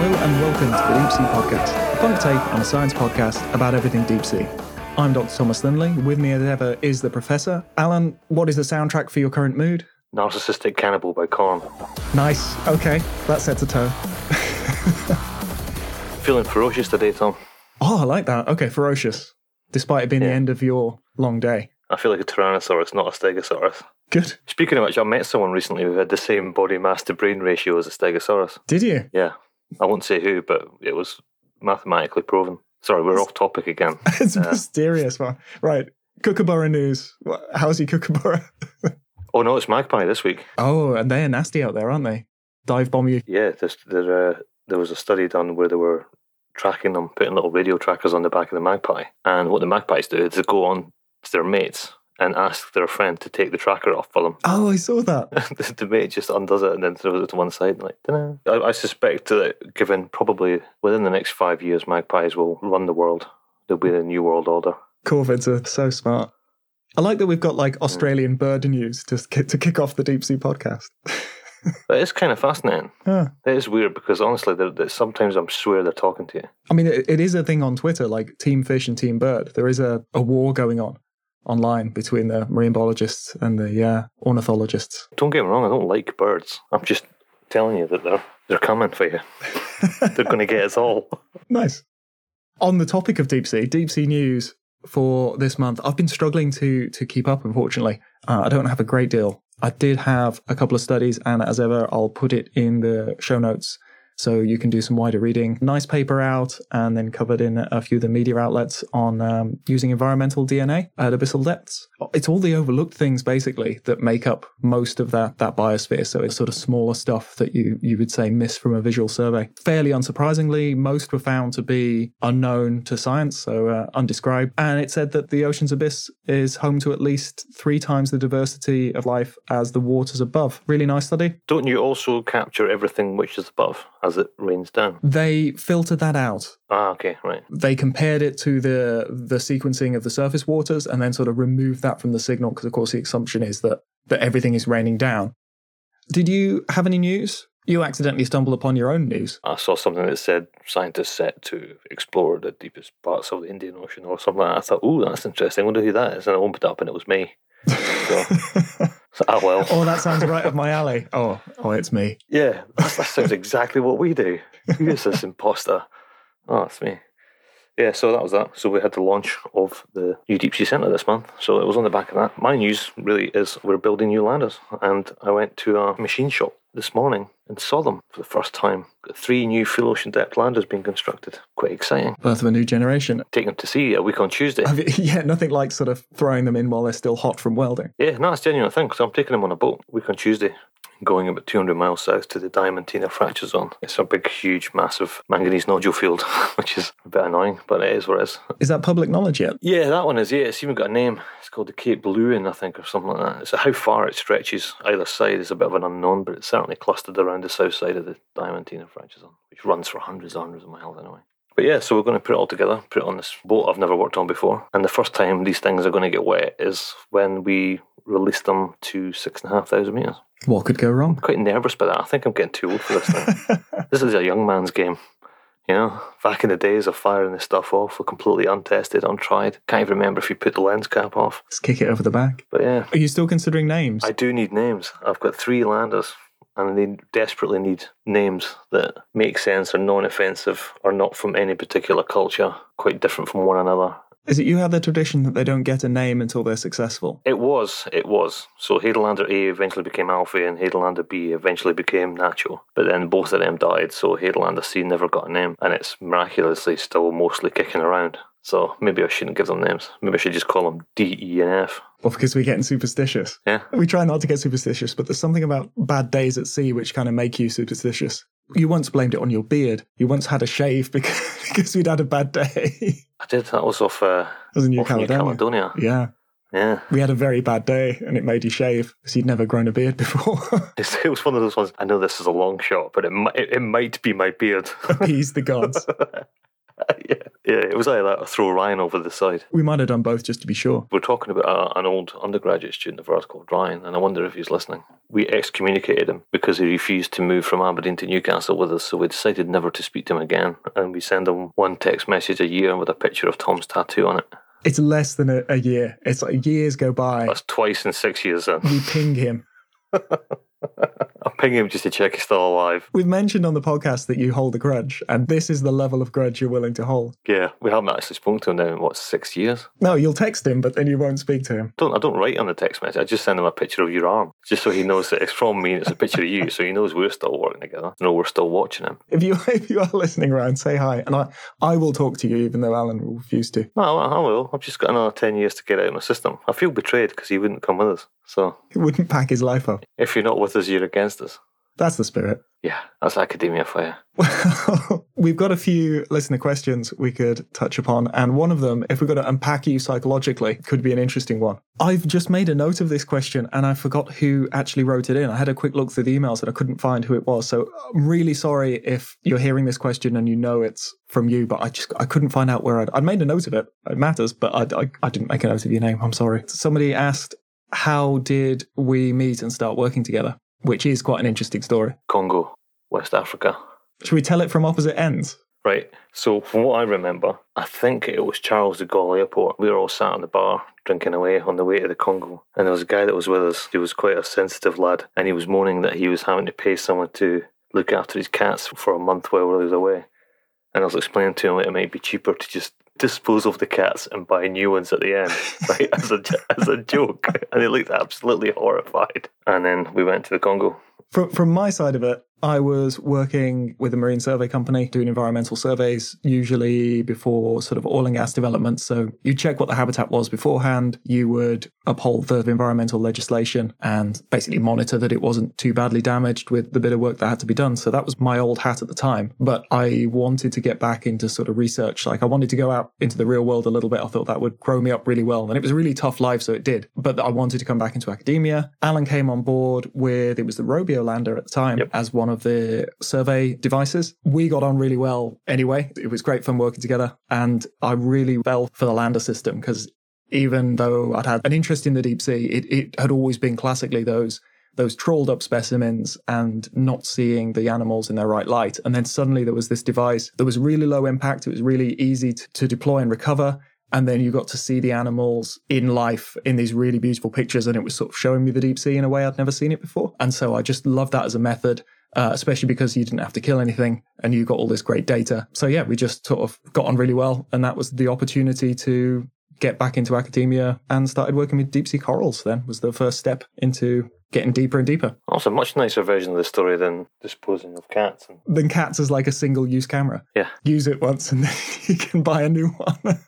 Hello and welcome to the Deep Sea Podcast, a funk take on a science podcast about everything deep sea. I'm Dr. Thomas Linley. With me as ever is the Professor. Alan, what is the soundtrack for your current mood? Narcissistic Cannibal by Korn. Nice. Okay, that sets a tone. Feeling ferocious today, Tom. Oh, I like that. Okay, ferocious. Despite it being the end of your long day. I feel like a Tyrannosaurus, not a Stegosaurus. Good. Speaking of which, I met someone recently who had the same body mass to brain ratio as a Stegosaurus. Did you? Yeah. I won't say who, but it was mathematically proven. Sorry, we're off topic again. It's mysterious. man. Right. Kookaburra news. How's your kookaburra? Oh no, it's Magpie this week. Oh, and they're nasty out there, aren't they? Dive bomb you. Yeah, there's, there, uh, there was a study done where they were tracking them, putting little radio trackers on the back of the magpie. And what the magpies do is they go on to their mates and ask their friend to take the tracker off for them. Oh, I saw that. the, the mate just undoes it and then throws it to one side. Like, "Ta-da." I, I suspect that given probably within the next five years, magpies will run the world. They'll be the new world order. Corvids are so smart. I like that we've got like Australian bird news to, to kick off the Deep Sea podcast. But it's kind of fascinating. Huh. It is weird because honestly, they're, they sometimes I'm swear they're talking to you. I mean, it, it is a thing on Twitter, like Team Fish and Team Bird. There is a, a war going on online between the marine biologists and the uh, ornithologists. Don't get me wrong, I don't like birds. I'm just telling you that they're they're coming for you. they're going to get us all. Nice. On the topic of deep sea, deep sea news for this month, I've been struggling to to keep up. Unfortunately, uh, I don't have a great deal. I did have a couple of studies, and as ever, I'll put it in the show notes so you can do some wider reading. Nice paper out, and then covered in a few of the media outlets on um, using environmental DNA at abyssal depths. It's all the overlooked things basically that make up most of that that biosphere. So it's sort of smaller stuff that you you would say miss from a visual survey. Fairly unsurprisingly, most were found to be unknown to science, so uh, undescribed. And it said that the ocean's abyss is home to at least three times the diversity of life as the waters above. Really nice study. Don't you also capture everything which is above as it rains down? They filtered that out. Ah, okay, right. They compared it to the the sequencing of the surface waters and then sort of removed that from the signal because of course the assumption is that that everything is raining down. Did you have any news? You accidentally stumbled upon your own news. I saw something that said scientists set to explore the deepest parts of the Indian Ocean or something like. I thought, oh, that's interesting. I wonder who that is. And I opened it up and it was me. So, so ah, well. oh, that sounds right up my alley. Oh, oh, it's me. Yeah, that, that sounds exactly what we do. Who is this imposter? Oh, it's me. Yeah, so that was that. So we had the launch of the new Deep Sea Centre this month. So it was on the back of that. My news really is we're building new landers. And I went to a machine shop this morning and saw them for the first time. Three new full ocean depth landers being constructed. Quite exciting. Birth of a new generation. Taking them to sea a week on Tuesday. Yeah, nothing like sort of throwing them in while they're still hot from welding. Yeah, no, it's a genuine thing. So I'm taking them on a boat a week on Tuesday, going about 200 miles south to the Diamantina fracture zone. It's a big, huge, massive manganese nodule field, which is a bit annoying, but it is what it is. Is that public knowledge yet? Yeah, that one is. Yeah, it's even got a name. It's called the Cape Leeuwin, I think, or something like that. So how far it stretches either side is a bit of an unknown, but it's certainly clustered around the south side of the Diamantina fracture zone, which runs for hundreds and hundreds of miles anyway. But yeah, so we're going to put it all together, put it on this boat I've never worked on before. And the first time these things are going to get wet is when we release them to six and a half thousand meters. What could go wrong? I'm Quite nervous by that. I think I'm getting too old for this thing. this is a young man's game. You know, back in the days of firing this stuff off, we're completely untested, untried. Can't even remember if you put the lens cap off. Just kick it over the back. But yeah, Are you still considering names? I do need names. I've got three landers, and they desperately need names that make sense, are non-offensive, are not from any particular culture, quite different from one another. Is it you have the tradition that they don't get a name until they're successful? It was, it was. So Hadal-Lander A eventually became Alfie, and Hadal-Lander B eventually became Nacho. But then both of them died, so Hadal-Lander C never got a name, and it's miraculously still mostly kicking around. So maybe I shouldn't give them names. Maybe I should just call them D, E, and F. Well, because we're getting superstitious. Yeah. We try not to get superstitious, but there's something about bad days at sea which kind of make you superstitious. You once blamed it on your beard. You once had a shave because, because we'd had a bad day. I did. That was off, uh, That was in New off New Caledonia. Caledonia. Yeah. Yeah. We had a very bad day and it made you shave because you'd never grown a beard before. It was one of those ones. I know this is a long shot, but it might, it, it might be my beard. Appease the gods. yeah, yeah, it was either that or throw Ryan over the side. We might have done both just to be sure. We're talking about a, an old undergraduate student of ours called Ryan, and I wonder if he's listening. We excommunicated him because he refused to move from Aberdeen to Newcastle with us, so we decided never to speak to him again. And we send him one text message a year with a picture of Tom's tattoo on it. It's less than a, a year. It's like years go by. That's twice in six years then. You ping him. I'll ping him just to check he's still alive. We've mentioned on the podcast that you hold a grudge, and this is the level of grudge you're willing to hold. Yeah, we haven't actually spoken to him now in what six years. No, you'll text him, but then you won't speak to him. Don't I don't write on the text message. I just send him a picture of your arm, just so he knows that it's from me and it's a picture of you, so he knows we're still working together. Know, we're still watching him. If you if you are listening, Ryan, say hi, and I I will talk to you, even though Alan will refuse to. No, I I will. I've just got another ten years to get out of my system. I feel betrayed because he wouldn't come with us. So He wouldn't pack his life up. if you're not with us, you're against That's the spirit. Yeah, that's academia for you. Well, we've got a few listener questions we could touch upon, and one of them, if we're going to unpack you psychologically, could be an interesting one. I've just made a note of this question and I forgot who actually wrote it in. I had a quick look through the emails and I couldn't find who it was. So I'm really sorry if you're hearing this question and you know it's from you, but I just I couldn't find out where I'd, I'd made a note of it. It matters, but I, I, I didn't make a note of your name. I'm sorry. Somebody asked, how did we meet and start working together? Which is quite an interesting story. Congo, West Africa. Should we tell it from opposite ends? Right. So from what I remember, I think it was Charles de Gaulle Airport. We were all sat in the bar drinking away on the way to the Congo, and there was a guy that was with us. He was quite a sensitive lad, and he was moaning that he was having to pay someone to look after his cats for a month while he was away. And I was explaining to him that it might be cheaper to just dispose of the cats and buy new ones at the end? As a as a joke, and he looked absolutely horrified. And then we went to the Congo. From from my side of it, I was working with a marine survey company doing environmental surveys, usually before sort of oil and gas development. So you check what the habitat was beforehand. You would uphold the environmental legislation and basically monitor that it wasn't too badly damaged with the bit of work that had to be done. So that was my old hat at the time. But I wanted to get back into sort of research. Like I wanted to go out into the real world a little bit. I thought that would grow me up really well. And it was a really tough life, so it did. But I wanted to come back into academia. Alan came on board with, it was the Robio lander at the time Yep. as one of the survey devices. We got on really well anyway. It was great fun working together. And I really fell for the lander system because even though I'd had an interest in the deep sea, it, it had always been classically those those trawled up specimens and not seeing the animals in their right light. And then suddenly there was this device that was really low impact. It was really easy to, to deploy and recover. And then you got to see the animals in life in these really beautiful pictures. And it was sort of showing me the deep sea in a way I'd never seen it before. And so I just loved that as a method. Uh, especially because you didn't have to kill anything and you got all this great data. So yeah, we just sort of got on really well, and that was the opportunity to get back into academia and started working with deep sea corals. Then was the first step into getting deeper and deeper. Also, much nicer version of the story than disposing of cats. And Then cats is like a single use camera. Yeah. Use it once and then you can buy a new one.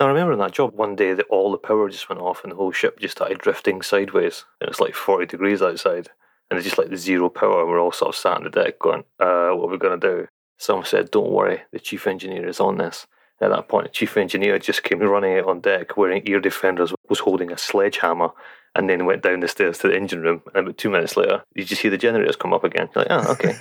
I remember in that job one day that all the power just went off and the whole ship just started drifting sideways. And it's like 40 degrees outside. And it's just like the zero power. We're all sort of sat on the deck going, uh, what are we going to do? Someone said, don't worry, the chief engineer is on this. At that point, the chief engineer just came running out on deck wearing ear defenders, was holding a sledgehammer, and then went down the stairs to the engine room. And about two minutes later, you just hear the generators come up again. You're like, oh, okay.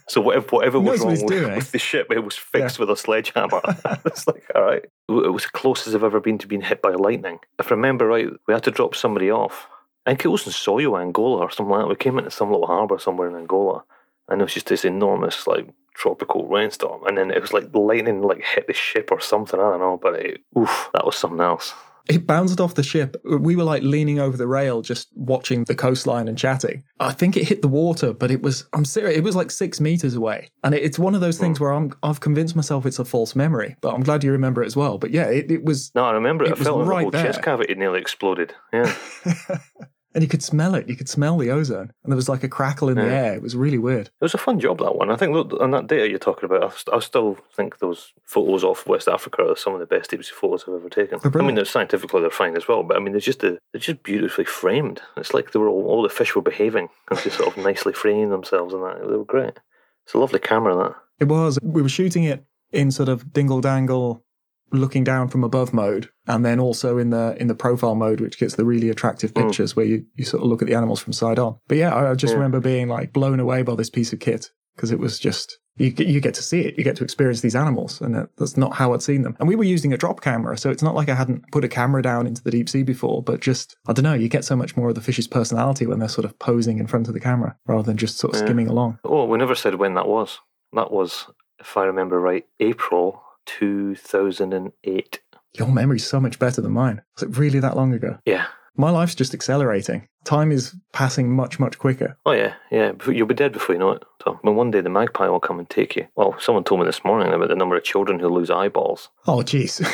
so whatever, whatever was wrong with, doing. with the ship, it was fixed with a sledgehammer. it's like, all right. It was the closest I've ever been to being hit by lightning. If I remember right, we had to drop somebody off. I think it was in Soyo, Angola, or something like that. We came into some little harbour somewhere in Angola, and it was just this enormous, like, tropical rainstorm. And then it was like lightning, like, hit the ship or something. I don't know, but it, oof, that was something else. It bounced off the ship. We were like leaning over the rail, just watching the coastline and chatting. I think it hit the water, but it was, I'm serious, it was like six meters away. And it, it's one of those things hmm. where I'm, I've convinced myself it's a false memory, but I'm glad you remember it as well. But yeah, it, it was, No, I remember it. It I felt like right the whole chest cavity nearly exploded. Yeah. and you could smell it. You could smell the ozone. And there was like a crackle in the air. It was really weird. It was a fun job that one. I think on that data you're talking about, I, still think those photos off West Africa are some of the best deep sea photos I've ever taken. I mean, they're scientifically they're fine as well, but I mean, they're just a, they're just beautifully framed. It's like they were all, all the fish were behaving and just sort of nicely framing themselves and that. They were great. It's a lovely camera that. It was. We were shooting it in sort of dingle dangle, looking down from above mode, and then also in the in the profile mode, which gets the really attractive Mm. pictures where you, you sort of look at the animals from side on. But yeah, I, I just Yeah. remember being like blown away by this piece of kit because it was just You get, you get to see it. You get to experience these animals, and that- that's not how I'd seen them. And we were using a drop camera, so it's not like I hadn't put a camera down into the deep sea before. But just I don't know, you get so much more of the fish's personality when they're sort of posing in front of the camera rather than just sort of Yeah. skimming along. Oh, we never said when that was. That was, if I remember right, April 2008. Your memory's so much better than mine. Was it really that long ago? Yeah. My life's just accelerating. Time is passing much, much quicker. Oh, yeah, yeah. You'll be dead before you know it. So, I mean, one day the magpie will come and take you. Well, someone told me this morning about the number of children who lose eyeballs. Oh, jeez.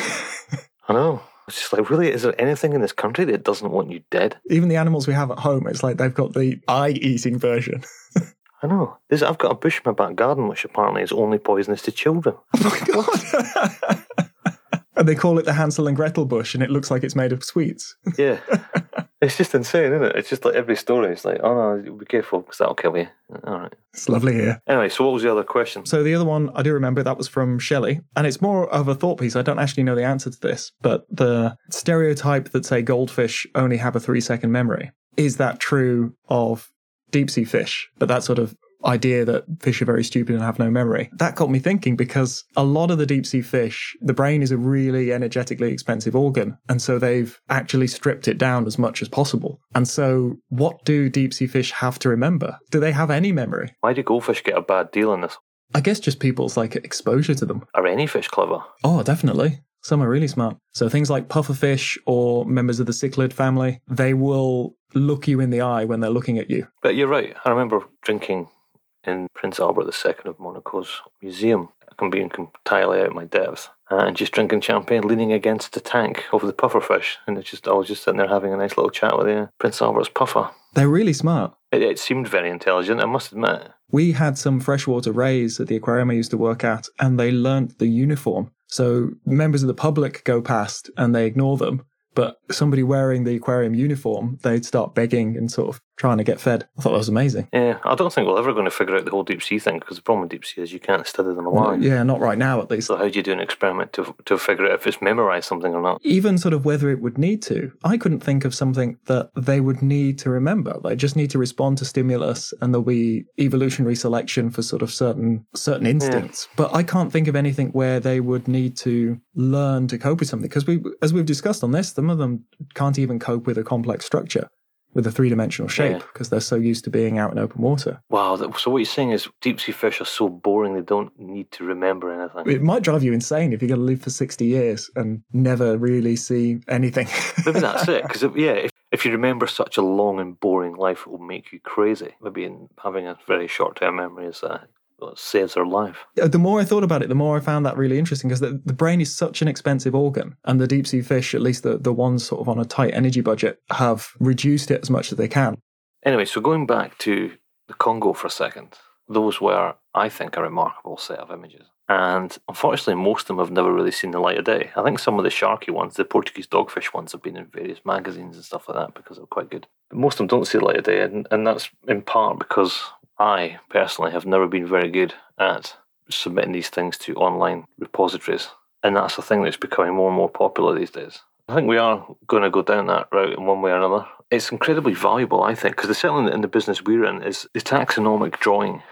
I know. It's just like, really, is there anything in this country that doesn't want you dead? Even the animals we have at home, it's like they've got the eye-eating version. I know. There's, I've got a bush in my back garden which apparently is only poisonous to children. Oh my god! and they call it the Hansel and Gretel bush, and it looks like it's made of sweets. Yeah. it's just insane, isn't it? It's just like every story. It's like, oh no, be careful because that'll kill you. All right. It's lovely here. Anyway, so what was the other question? So the other one I do remember that was from Shelley, and it's more of a thought piece. I don't actually know the answer to this, but the stereotype that say goldfish only have a three second memory is that true of deep sea fish? But that sort of idea that fish are very stupid and have no memory. That got me thinking because a lot of the deep sea fish, the brain is a really energetically expensive organ. And so they've actually stripped it down as much as possible. And so what do deep sea fish have to remember? Do they have any memory? Why do goldfish get a bad deal in this? I guess just people's like exposure to them. Are any fish clever? Oh, definitely. Some are really smart. So things like pufferfish or members of the cichlid family, they will look you in the eye when they're looking at you. But you're right. I remember drinking in Prince Albert II of Monaco's museum. I can be entirely out of my depth. Uh, and just drinking champagne, leaning against the tank of the pufferfish. And it's just I was just sitting there having a nice little chat with the Prince Albert's puffer. They're really smart. It, it seemed very intelligent, I must admit. We had some freshwater rays at the aquarium I used to work at, and they learnt the uniform. So members of the public go past and they ignore them. But somebody wearing the aquarium uniform, they'd start begging and sort of trying to get fed. I thought that was amazing. Yeah, I don't think we're ever going to figure out the whole deep sea thing because the problem with deep sea is you can't study them alive. Yeah, not right now at least. So how do you do an experiment to to figure out if it's memorized something or not? even sort of whether it would need to. I couldn't think of something that they would need to remember. They just need to respond to stimulus and there'll be evolutionary selection for sort of certain certain instincts. But I can't think of anything where they would need to learn to cope with something because we as we've discussed on this, some of them can't even cope with a complex structure with a three-dimensional shape Yeah. because they're so used to being out in open water. Wow. So what you're saying is deep sea fish are so boring they don't need to remember anything. It might drive you insane if you're going to live for 60 years and never really see anything. Maybe that's it. Because yeah, if, if you remember such a long and boring life, it will make you crazy. Maybe in having a very short term memory is uh, what saves their life. Uh, the more I thought about it, the more I found that really interesting because the, the brain is such an expensive organ, and the deep sea fish, at least the, the ones sort of on a tight energy budget, have reduced it as much as they can. Anyway, so going back to the Congo for a second, those were, I think, a remarkable set of images. And unfortunately, most of them have never really seen the light of day. I think some of the sharky ones, the Portuguese dogfish ones, have been in various magazines and stuff like that because they're quite good. But most of them don't see the light of day, and, and that's in part because I personally have never been very good at submitting these things to online repositories. And that's a thing that's becoming more and more popular these days. I think we are going to go down that route in one way or another. It's incredibly valuable, I think, because certainly in the business we're in, is the taxonomic drawing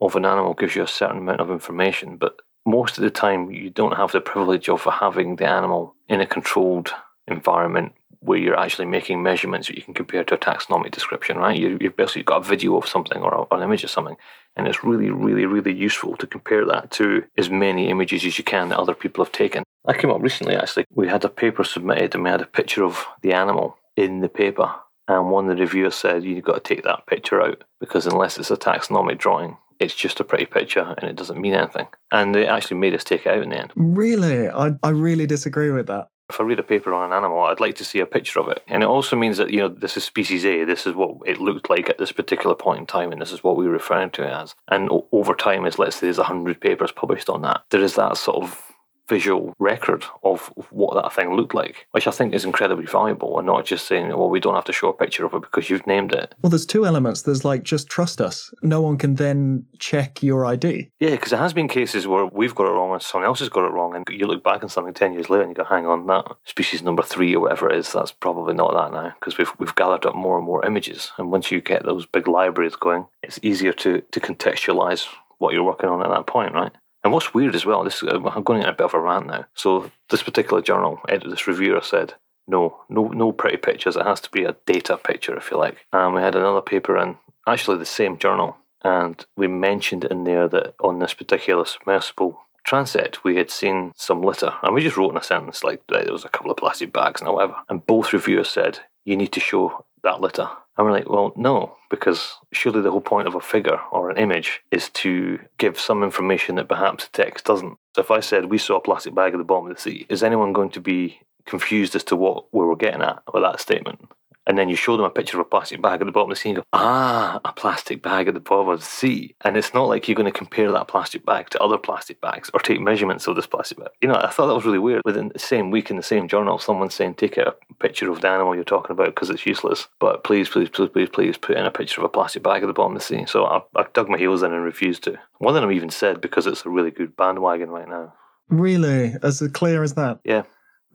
of an animal gives you a certain amount of information, but most of the time you don't have the privilege of having the animal in a controlled environment where you're actually making measurements that you can compare to a taxonomic description, right? You, you've basically got a video of something or, a, or an image of something, and it's really, really, really useful to compare that to as many images as you can that other people have taken. I came up recently, actually, we had a paper submitted and we had a picture of the animal in the paper. And one of the reviewers said, You've got to take that picture out because unless it's a taxonomic drawing, it's just a pretty picture and it doesn't mean anything. And they actually made us take it out in the end. Really? I, I really disagree with that. If I read a paper on an animal, I'd like to see a picture of it. And it also means that, you know, this is species A, this is what it looked like at this particular point in time, and this is what we're referring to it as. And over time, as let's say there's 100 papers published on that, there is that sort of visual record of what that thing looked like, which I think is incredibly valuable, and not just saying, well, we don't have to show a picture of it because you've named it. Well, there's two elements. There's like, just trust us. No one can then check your ID. Yeah, because there has been cases where we've got it wrong and someone else has got it wrong, and you look back on something ten years later and you go, "Hang on, that species number three or whatever it is, that's probably not that now," because we've we've gathered up more and more images, and once you get those big libraries going, it's easier to to contextualize what you're working on at that point, right? And what's weird as well, this uh, I'm going in a bit of a rant now. So this particular journal, this reviewer said, no, no, no pretty pictures. It has to be a data picture, if you like. And we had another paper in actually the same journal, and we mentioned in there that on this particular submersible transit, we had seen some litter, and we just wrote in a sentence like there was a couple of plastic bags and whatever. And both reviewers said you need to show that litter. And we're like, well, no, because surely the whole point of a figure or an image is to give some information that perhaps the text doesn't. So if I said we saw a plastic bag at the bottom of the sea, is anyone going to be confused as to what we were getting at with that statement? And then you show them a picture of a plastic bag at the bottom of the sea and go, ah, a plastic bag at the bottom of the sea. And it's not like you're going to compare that plastic bag to other plastic bags or take measurements of this plastic bag. You know, I thought that was really weird. Within the same week in the same journal, someone's saying, take a picture of the animal you're talking about because it's useless. But please, please, please, please, please put in a picture of a plastic bag at the bottom of the sea. So I, I dug my heels in and refused to. One of them even said, because it's a really good bandwagon right now. Really? As clear as that? Yeah.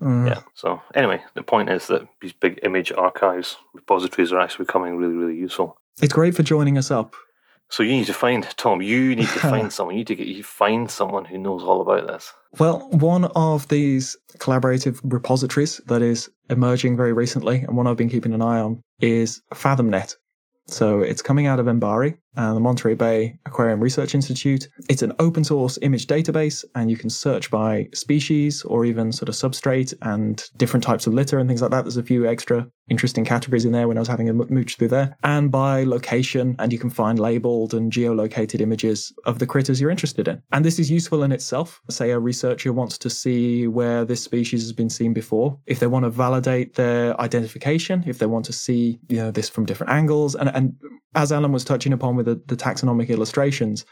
Mm. Yeah. So anyway, the point is that these big image archives repositories are actually becoming really, really useful. It's great for joining us up. So you need to find Tom. You need to find someone. You need to get you find someone who knows all about this. Well, one of these collaborative repositories that is emerging very recently, and one I've been keeping an eye on, is FathomNet. So it's coming out of MBARI, uh, the Monterey Bay Aquarium Research Institute. It's an open source image database, and you can search by species or even sort of substrate and different types of litter and things like that. There's a few extra interesting categories in there when I was having a mooch through there, and by location, and you can find labeled and geolocated images of the critters you're interested in. And this is useful in itself. Say a researcher wants to see where this species has been seen before, if they want to validate their identification, if they want to see you know this from different angles, and and as Alan was touching upon with the, the taxonomic illustrations,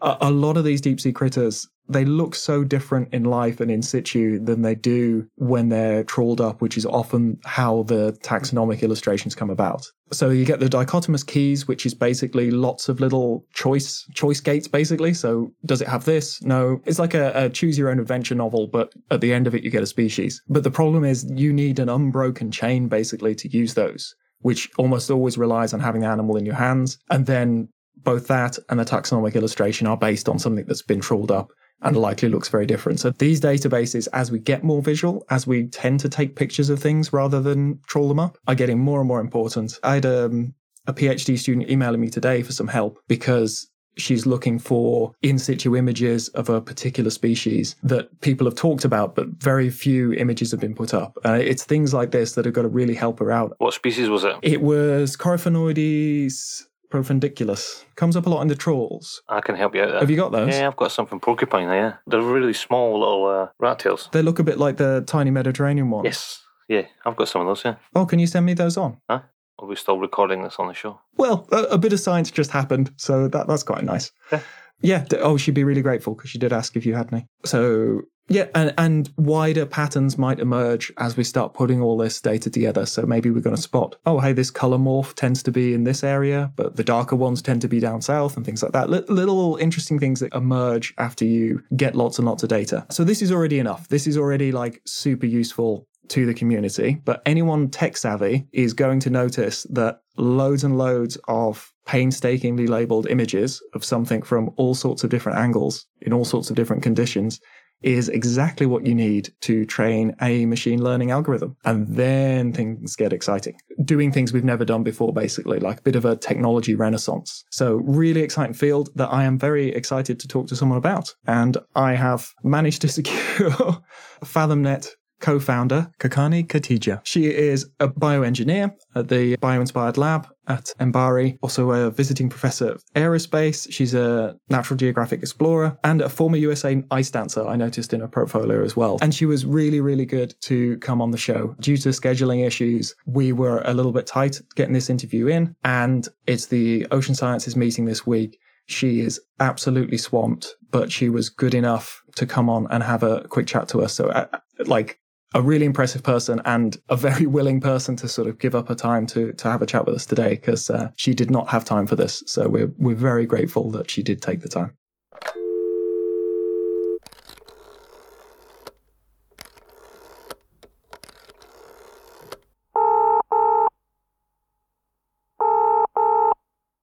a, a lot of these deep sea critters they look so different in life and in situ than they do when they're trawled up, which is often how the taxonomic illustrations come about. So you get the dichotomous keys, which is basically lots of little choice choice gates, basically. So does it have this? No. It's like a, a choose your own adventure novel, but at the end of it, you get a species. But the problem is you need an unbroken chain, basically, to use those which almost always relies on having the animal in your hands. And then both that and the taxonomic illustration are based on something that's been trawled up and likely looks very different. So these databases, as we get more visual, as we tend to take pictures of things rather than trawl them up, are getting more and more important. I had um, a PhD student emailing me today for some help because she's looking for in situ images of a particular species that people have talked about, but very few images have been put up. Uh, it's things like this that have got to really help her out. What species was it? It was Coryphaenoides profundiculatus. Comes up a lot in the trawls. I can help you out there. Have you got those? Yeah, I've got some from porcupine there. Yeah. They're really small little uh, rat tails. They look a bit like the tiny Mediterranean ones. Yes. Yeah, I've got some of those, yeah. Oh, can you send me those on? Huh? Are we still recording this on the show? Well, a, a bit of science just happened, so that that's quite nice. Yeah. Yeah. Oh, she'd be really grateful because she did ask if you had any. So yeah, and, and wider patterns might emerge as we start putting all this data together. So maybe we're going to spot, oh, hey, this color morph tends to be in this area, but the darker ones tend to be down south and things like that. L- little interesting things that emerge after you get lots and lots of data. So this is already enough. This is already like super useful to the community, but anyone tech savvy is going to notice that loads and loads of painstakingly labeled images of something from all sorts of different angles in all sorts of different conditions is exactly what you need to train a machine learning algorithm. And then things get exciting. Doing things we've never done before, basically, like a bit of a technology renaissance. So, really exciting field that I am very excited to talk to someone about. And I have managed to secure a FathomNet co-founder Kakani Katija. She is a bioengineer at the Bioinspired Lab at MBARI, also a visiting professor of aerospace. She's a Natural Geographic explorer and a former USA ice dancer, I noticed in her portfolio as well. And she was really, really good to come on the show. Due to scheduling issues, we were a little bit tight getting this interview in, and it's the Ocean Sciences meeting this week. She is absolutely swamped, but she was good enough to come on and have a quick chat to us. So, uh, like, a really impressive person and a very willing person to sort of give up her time to to have a chat with us today because uh, she did not have time for this. So we're we're very grateful that she did take the time.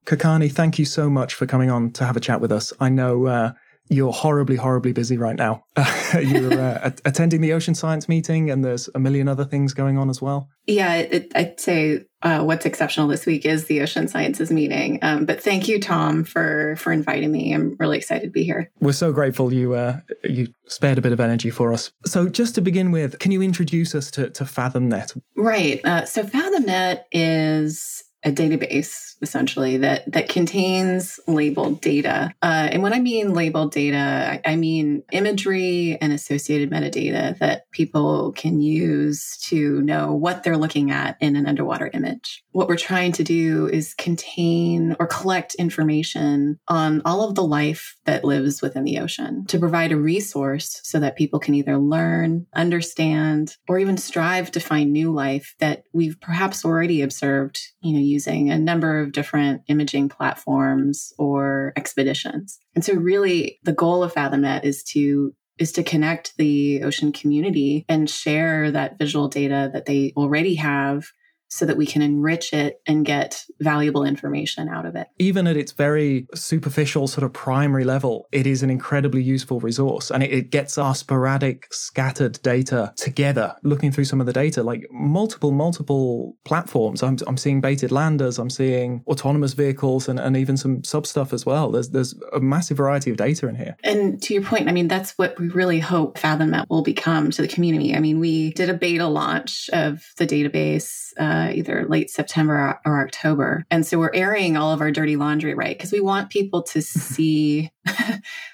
Kakani, thank you so much for coming on to have a chat with us. I know uh, you're horribly, horribly busy right now. you're uh, attending the ocean science meeting, and there's a million other things going on as well. Yeah, it, I'd say uh, what's exceptional this week is the ocean sciences meeting. Um, but thank you, Tom, for for inviting me. I'm really excited to be here. We're so grateful you uh, you spared a bit of energy for us. So, just to begin with, can you introduce us to, to FathomNet? Right. Uh, so, FathomNet is a database essentially that that contains labeled data. Uh, and when I mean labeled data, I, I, mean imagery and associated metadata that people can use to know what they're looking at in an underwater image. What we're trying to do is contain or collect information on all of the life that lives within the ocean to provide a resource so that people can either learn, understand, or even strive to find new life that we've perhaps already observed, you know, using a number of different imaging platforms or expeditions. And so really the goal of FathomNet is to is to connect the ocean community and share that visual data that they already have so that we can enrich it and get valuable information out of it. Even at its very superficial, sort of primary level, it is an incredibly useful resource and it, it, gets our sporadic, scattered data together. Looking through some of the data, like multiple, multiple platforms. I'm, I'm seeing baited landers, I'm seeing autonomous vehicles and, and even some sub stuff as well. There's, there's a massive variety of data in here. And to your point, I mean, that's what we really hope FathomNet will become to the community. I mean, we did a beta launch of the database. Uh, uh, either late September or October. And so we're airing all of our dirty laundry, right? Because we want people to see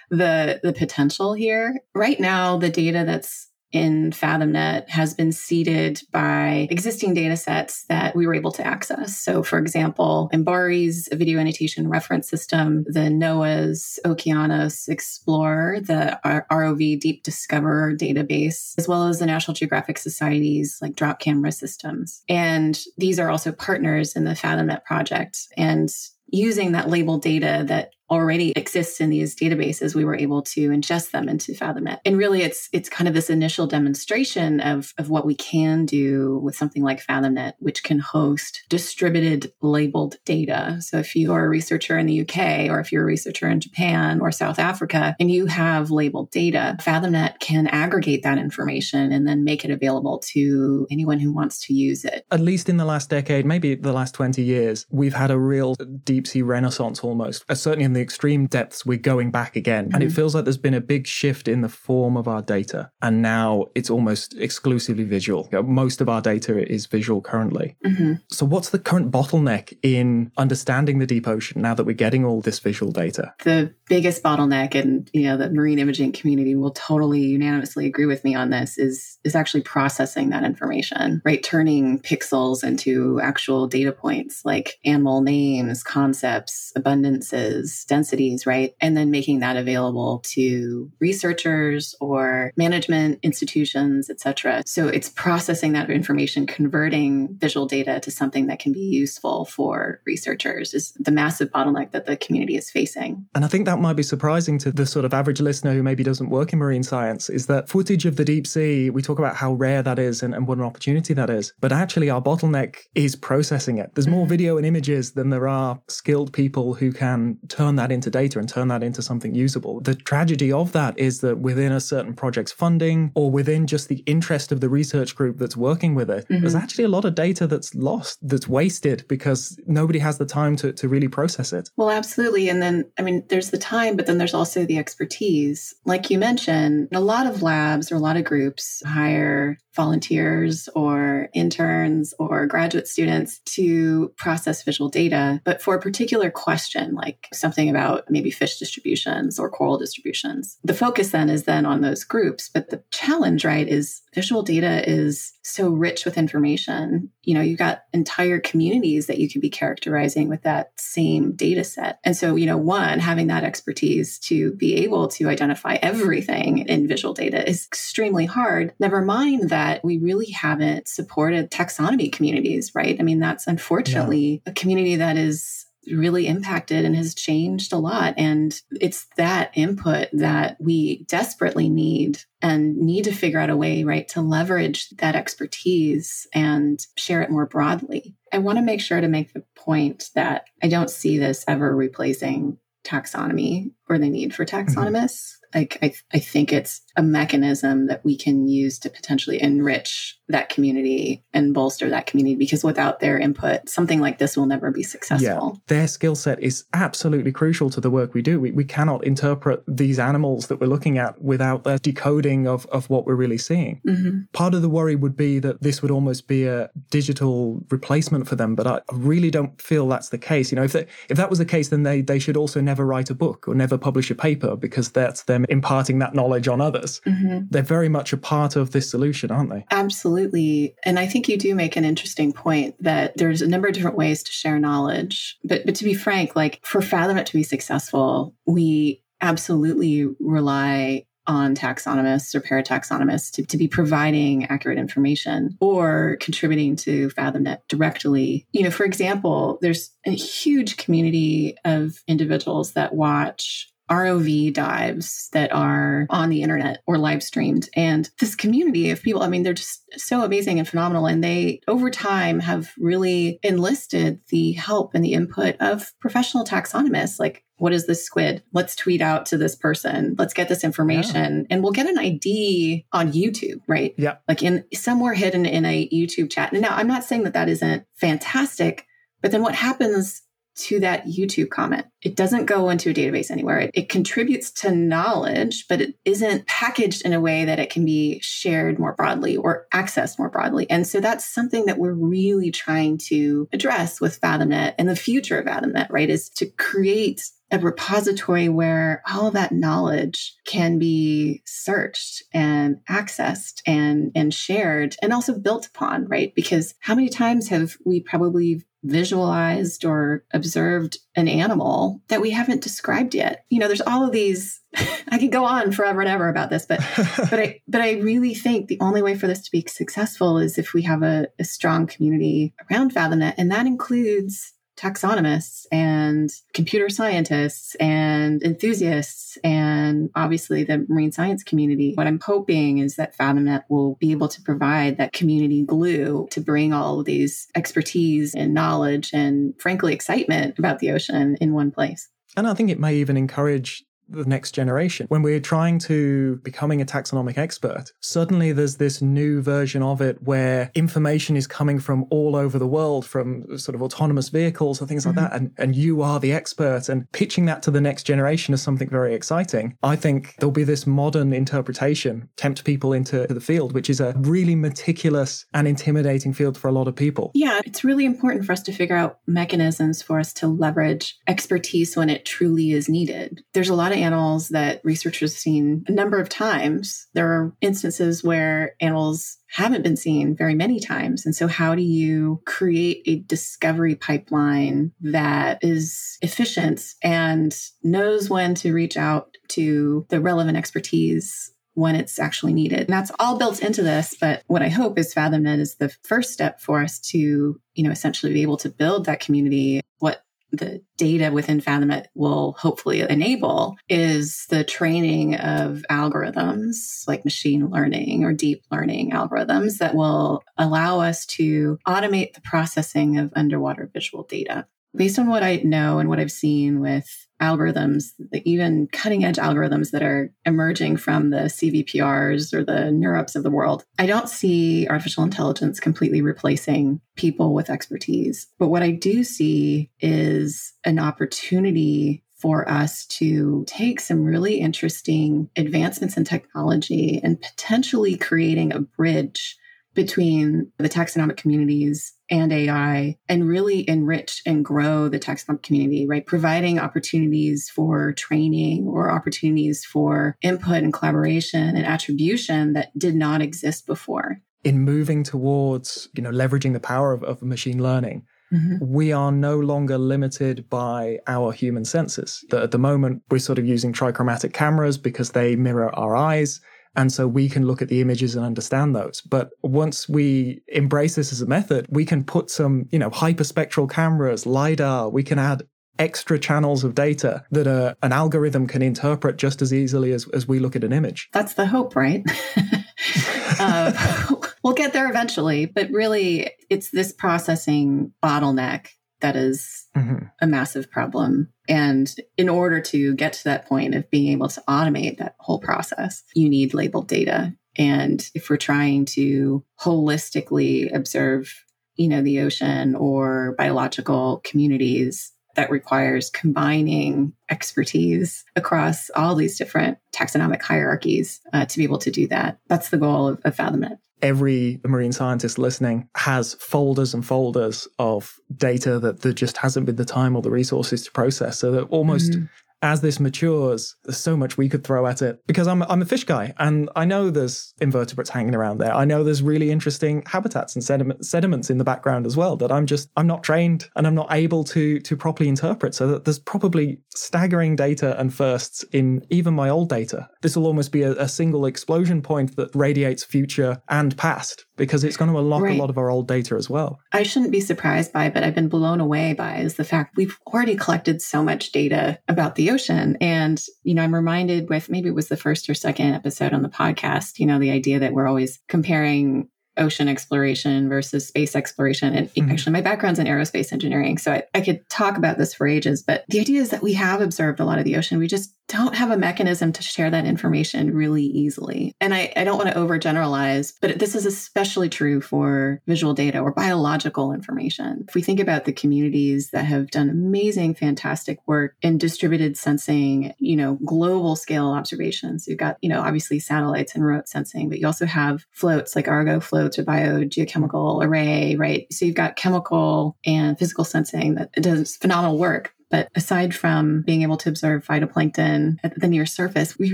the the potential here. Right now, the data that's in FathomNet has been seeded by existing data sets that we were able to access. So, for example, MBARI's video annotation reference system, the NOAA's Okeanos Explorer, the ROV Deep Discoverer database, as well as the National Geographic Society's like drop camera systems. And these are also partners in the FathomNet project. And using that labeled data that already exists in these databases, we were able to ingest them into FathomNet. And really it's it's kind of this initial demonstration of, of what we can do with something like FathomNet, which can host distributed labeled data. So if you are a researcher in the UK or if you're a researcher in Japan or South Africa and you have labeled data, FathomNet can aggregate that information and then make it available to anyone who wants to use it. At least in the last decade, maybe the last 20 years, we've had a real deep sea renaissance almost, uh, certainly in the extreme depths, we're going back again. Mm-hmm. And it mm-hmm. feels like there's been a big shift in the form of our data. And now it's almost exclusively visual. You know, most of our data is visual currently. Mm-hmm. So, what's the current bottleneck in understanding the deep ocean now that we're getting all this visual data? The biggest bottleneck, and you know, the marine imaging community will totally unanimously agree with me on this, is is actually processing that information, right? Turning pixels into actual data points like animal names, concepts, abundances, densities, right? And then making that available to researchers or management institutions, et cetera. So it's processing that information, converting visual data to something that can be useful for researchers is the massive bottleneck that the community is facing. And I think that might be surprising to the sort of average listener who maybe doesn't work in marine science is that footage of the deep sea, we talk about how rare that is and, and what an opportunity that is. But actually our bottleneck is processing it. There's more mm-hmm. video and images than there are skilled people who can turn that into data and turn that into something usable. The tragedy of that is that within a certain project's funding or within just the interest of the research group that's working with it, mm-hmm. there's actually a lot of data that's lost, that's wasted because nobody has the time to, to really process it. Well, absolutely. And then, I mean, there's the time, but then there's also the expertise. Like you mentioned, a lot of labs or a lot of groups hire volunteers or interns or graduate students to process visual data. But for particular question, like something about maybe fish distributions or coral distributions, the focus then is then on those groups. But the challenge, right, is visual data is so rich with information. You know, you've got entire communities that you can be characterizing with that same data set. And so, you know, one, having that expertise to be able to identify everything in visual data is extremely hard. Never mind that we really haven't supported taxonomy communities, right? I mean, that's unfortunately yeah. a community that is really impacted and has changed a lot. And it's that input that we desperately need and need to figure out a way, right, to leverage that expertise and share it more broadly. I want to make sure to make the point that I don't see this ever replacing taxonomy or the need for mm-hmm. taxonomists. Mm-hmm. Like I, I think it's a mechanism that we can use to potentially enrich that community and bolster that community because without their input, something like this will never be successful. Yeah, their skill set is absolutely crucial to the work we do. We, we cannot interpret these animals that we're looking at without their decoding of, of what we're really seeing. Mm-hmm. Part of the worry would be that this would almost be a digital replacement for them, but I really don't feel that's the case. You know, if, that if that was the case, then they, they should also never write a book or never publish a paper because that's them imparting that knowledge on others Mm-hmm. They're very much a part of this solution, aren't they? Absolutely. And I think you do make an interesting point that there's a number of different ways to share knowledge. But but to be frank, like for Fathomnet to be successful, we absolutely rely on taxonomists or parataxonomists to, to be providing accurate information or contributing to FathomNet directly. You know, for example, there's a huge community of individuals that watch ROV dives that are on the internet or live streamed. And this community of people, I mean, they're just so amazing and phenomenal. And they, over time, have really enlisted the help and the input of professional taxonomists. Like, what is this squid? Let's tweet out to this person. Let's get this information. Yeah. And we'll get an ID on YouTube, right? Yeah. Like in somewhere hidden in a YouTube chat. And now I'm not saying that that isn't fantastic, but then what happens to that YouTube comment. It doesn't go into a database anywhere. It, it, contributes to knowledge, but it isn't packaged in a way that it can be shared more broadly or accessed more broadly. And so that's something that we're really trying to address with FathomNet and the future of FathomNet, right? Is to create a repository where all that knowledge can be searched and accessed and and shared and also built upon right because how many times have we probably visualized or observed an animal that we haven't described yet. You know, there's all of these I could go on forever and ever about this, but but I but I really think the only way for this to be successful is if we have a, a strong community around FathomNet, and that includes taxonomists and computer scientists and enthusiasts and obviously the marine science community. What I'm hoping is that FathomNet will be able to provide that community glue to bring all of these expertise and knowledge and frankly excitement about the ocean in one place. And I think it may even encourage the next generation. When we're trying to becoming a taxonomic expert, suddenly there's this new version of it where information is coming from all over the world, from sort of autonomous vehicles and things mm-hmm. like that. And, and you are the expert and pitching that to the next generation is something very exciting. I think there'll be this modern interpretation tempt people into the field, which is a really meticulous and intimidating field for a lot of people. Yeah, it's really important for us to figure out mechanisms for us to leverage expertise when it truly is needed. There's a lot of animals that researchers have seen a number of times. There are instances where animals haven't been seen very many times. And so, how do you create a discovery pipeline that is efficient and knows when to reach out to the relevant expertise when it's actually needed. And that's all built into this. But what I hope is FathomNet is the first step for us to, you know, essentially be able to build that community. What the data within FathomNet will hopefully enable is the training of algorithms like machine learning or deep learning algorithms that will allow us to automate the processing of underwater visual data. Based on what I know and what I've seen with algorithms, even cutting edge algorithms that are emerging from the CVPRs or the NeurIPS of the world, I don't see artificial intelligence completely replacing people with expertise. But what I do see is an opportunity for us to take some really interesting advancements in technology and potentially creating a bridge between the taxonomic communities and AI and really enrich and grow the taxonomic community, right? Providing opportunities for training or opportunities for input and collaboration and attribution that did not exist before. In moving towards, you know, leveraging the power of, of machine learning, Mm-hmm. we are no longer limited by our human senses. That at the moment, we're sort of using trichromatic cameras because they mirror our eyes. And so we can look at the images and understand those. But once we embrace this as a method, we can put some, you know, hyperspectral cameras, LiDAR, we can add extra channels of data that a, an algorithm can interpret just as easily as, as we look at an image. That's the hope, right? uh, we'll get there eventually, but really, it's this processing bottleneck that is mm-hmm. a massive problem. And in order to get to that point of being able to automate that whole process, you need labeled data. And if we're trying to holistically observe, you know, the ocean or biological communities, that requires combining expertise across all these different taxonomic hierarchies uh, to be able to do that. That's the goal of, of FathomNet every marine scientist listening has folders and folders of data that there just hasn't been the time or the resources to process. So that almost mm-hmm as this matures, there's so much we could throw at it because I'm I'm a fish guy and I know there's invertebrates hanging around there. I know there's really interesting habitats and sediment, sediments in the background as well that I'm just I'm not trained and I'm not able to to properly interpret. So that there's probably staggering data and firsts in even my old data. This will almost be a, a single explosion point that radiates future and past because it's going to unlock right. a lot of our old data as well. I shouldn't be surprised by, but I've been blown away by is the fact we've already collected so much data about the ocean. And, you know, I'm reminded with maybe it was the first or second episode on the podcast, you know, the idea that we're always comparing ocean exploration versus space exploration. And mm-hmm. actually, my background's in aerospace engineering, so I, I, could talk about this for ages. But the idea is that we have observed a lot of the ocean. We just don't have a mechanism to share that information really easily. And I, I don't want to overgeneralize, but this is especially true for visual data or biological information. If we think about the communities that have done amazing, fantastic work in distributed sensing, you know, global scale observations, you've got, you know, obviously satellites and remote sensing, but you also have floats like Argo floats or biogeochemical array, right? So you've got chemical and physical sensing that does phenomenal work. But aside from being able to observe phytoplankton at the near surface, we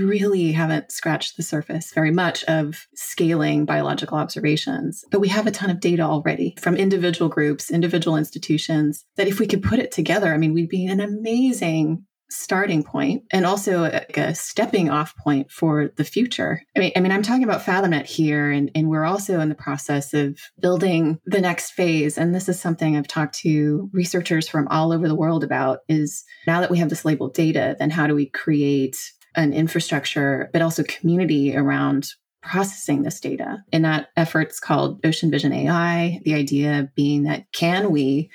really haven't scratched the surface very much of scaling biological observations. But we have a ton of data already from individual groups, individual institutions, that if we could put it together, I mean, we'd be an amazing starting point and also uh, a, a, stepping off point for the future. I mean, I mean, I'm talking about FathomNet here, and, and we're also in the process of building the next phase. And this is something I've talked to researchers from all over the world about is now that we have this labeled data, then how do we create an infrastructure, but also community around processing this data? And that effort's called Ocean Vision AI. The idea being that can we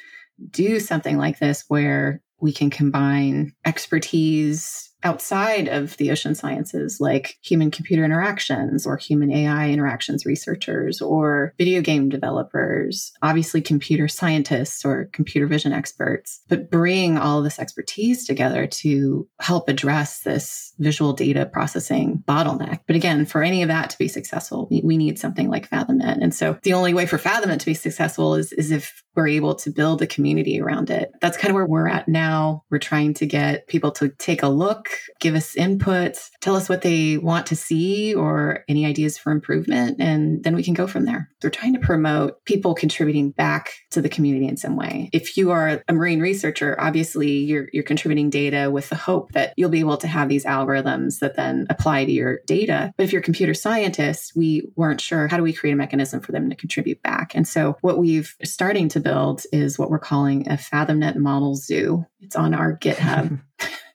do something like this where we can combine expertise outside of the ocean sciences, like human computer interactions or human AI interactions researchers or video game developers, obviously computer scientists or computer vision experts, but bring all this expertise together to help address this visual data processing bottleneck. But again, for any of that to be successful, we, we need something like FathomNet. And so the only way for FathomNet to be successful is, is if we're able to build a community around it. That's kind of where we're at now. We're trying to get people to take a look give us input, tell us what they want to see or any ideas for improvement, and then we can go from there. We're trying to promote people contributing back to the community in some way. If you are a marine researcher, obviously you're, you're contributing data with the hope that you'll be able to have these algorithms that then apply to your data. But if you're a computer scientist, we weren't sure how do we create a mechanism for them to contribute back. And so what we've starting to build is what we're calling a FathomNet model zoo. It's on our GitHub.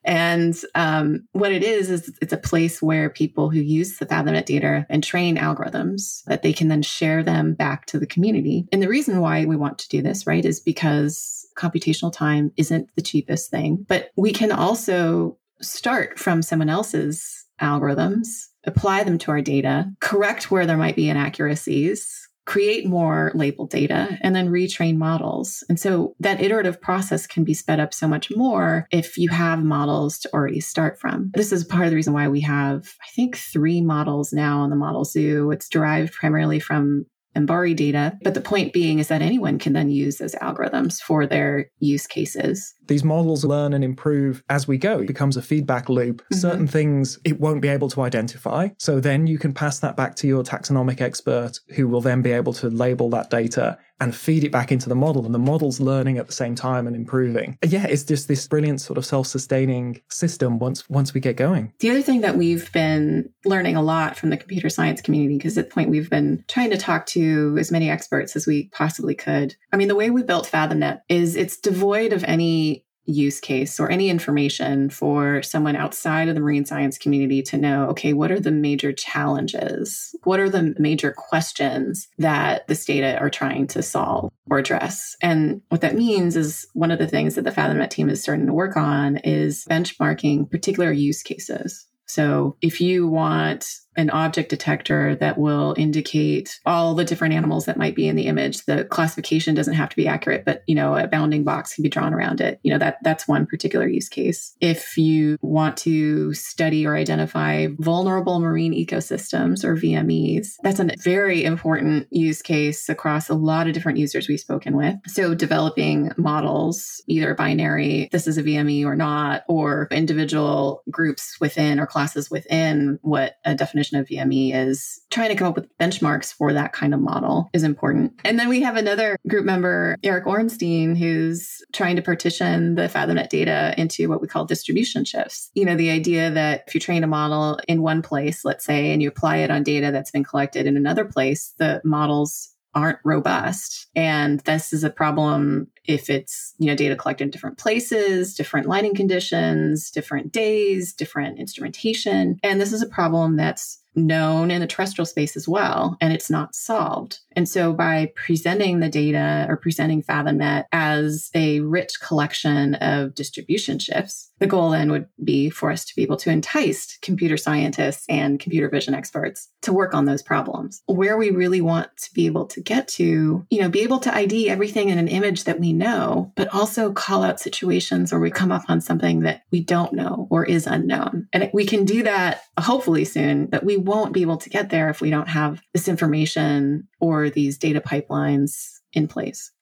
And um, what it is, is it's a place where people who use the FathomNet data and train algorithms that they can then share them back to the community. And the reason why we want to do this, right, is because computational time isn't the cheapest thing, but we can also start from someone else's algorithms, apply them to our data, correct where there might be inaccuracies, create more labeled data and then retrain models. And so that iterative process can be sped up so much more if you have models to already start from. This is part of the reason why we have, I think, three models now on the Model Zoo. It's derived primarily from MBARI data. But the point being is that anyone can then use those algorithms for their use cases. These models learn and improve as we go. It becomes a feedback loop. Mm-hmm. Certain things it won't be able to identify. So then you can pass that back to your taxonomic expert who will then be able to label that data and feed it back into the model and the model's learning at the same time and improving. Yeah, it's just this brilliant sort of self-sustaining system once once we get going. The other thing that we've been learning a lot from the computer science community because at the point we've been trying to talk to as many experts as we possibly could. I mean, the way we built FathomNet is it's devoid of any use case or any information for someone outside of the marine science community to know okay, what are the major challenges? What are the major questions that this data are trying to solve or address? And what that means is one of the things that the FathomNet team is starting to work on is benchmarking particular use cases. So if you want an object detector that will indicate all the different animals that might be in the image. The classification doesn't have to be accurate, but you know, a bounding box can be drawn around it. You know, that that's one particular use case. If you want to study or identify vulnerable marine ecosystems or VMEs, that's a very important use case across a lot of different users we've spoken with. So developing models, either binary, this is a VME or not, or individual groups within or classes within what a definition definition of VME is trying to come up with benchmarks for that kind of model is important. And then we have another group member, Eric Orenstein, who's trying to partition the FathomNet data into what we call distribution shifts. You know, the idea that if you train a model in one place, let's say, and you apply it on data that's been collected in another place, the models aren't robust. And this is a problem if it's, you know, data collected in different places, different lighting conditions, different days, different instrumentation. And this is a problem that's known in the terrestrial space as well, and it's not solved. And so by presenting the data or presenting FathomNet as a rich collection of distribution shifts, the goal then would be for us to be able to entice computer scientists and computer vision experts to work on those problems. Where we really want to be able to get to, you know, be able to ID everything in an image that we know, but also call out situations where we come up on something that we don't know or is unknown. And we can do that hopefully soon, but we won't be able to get there if we don't have this information or these data pipelines in place.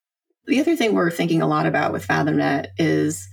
The other thing we're thinking a lot about with FathomNet is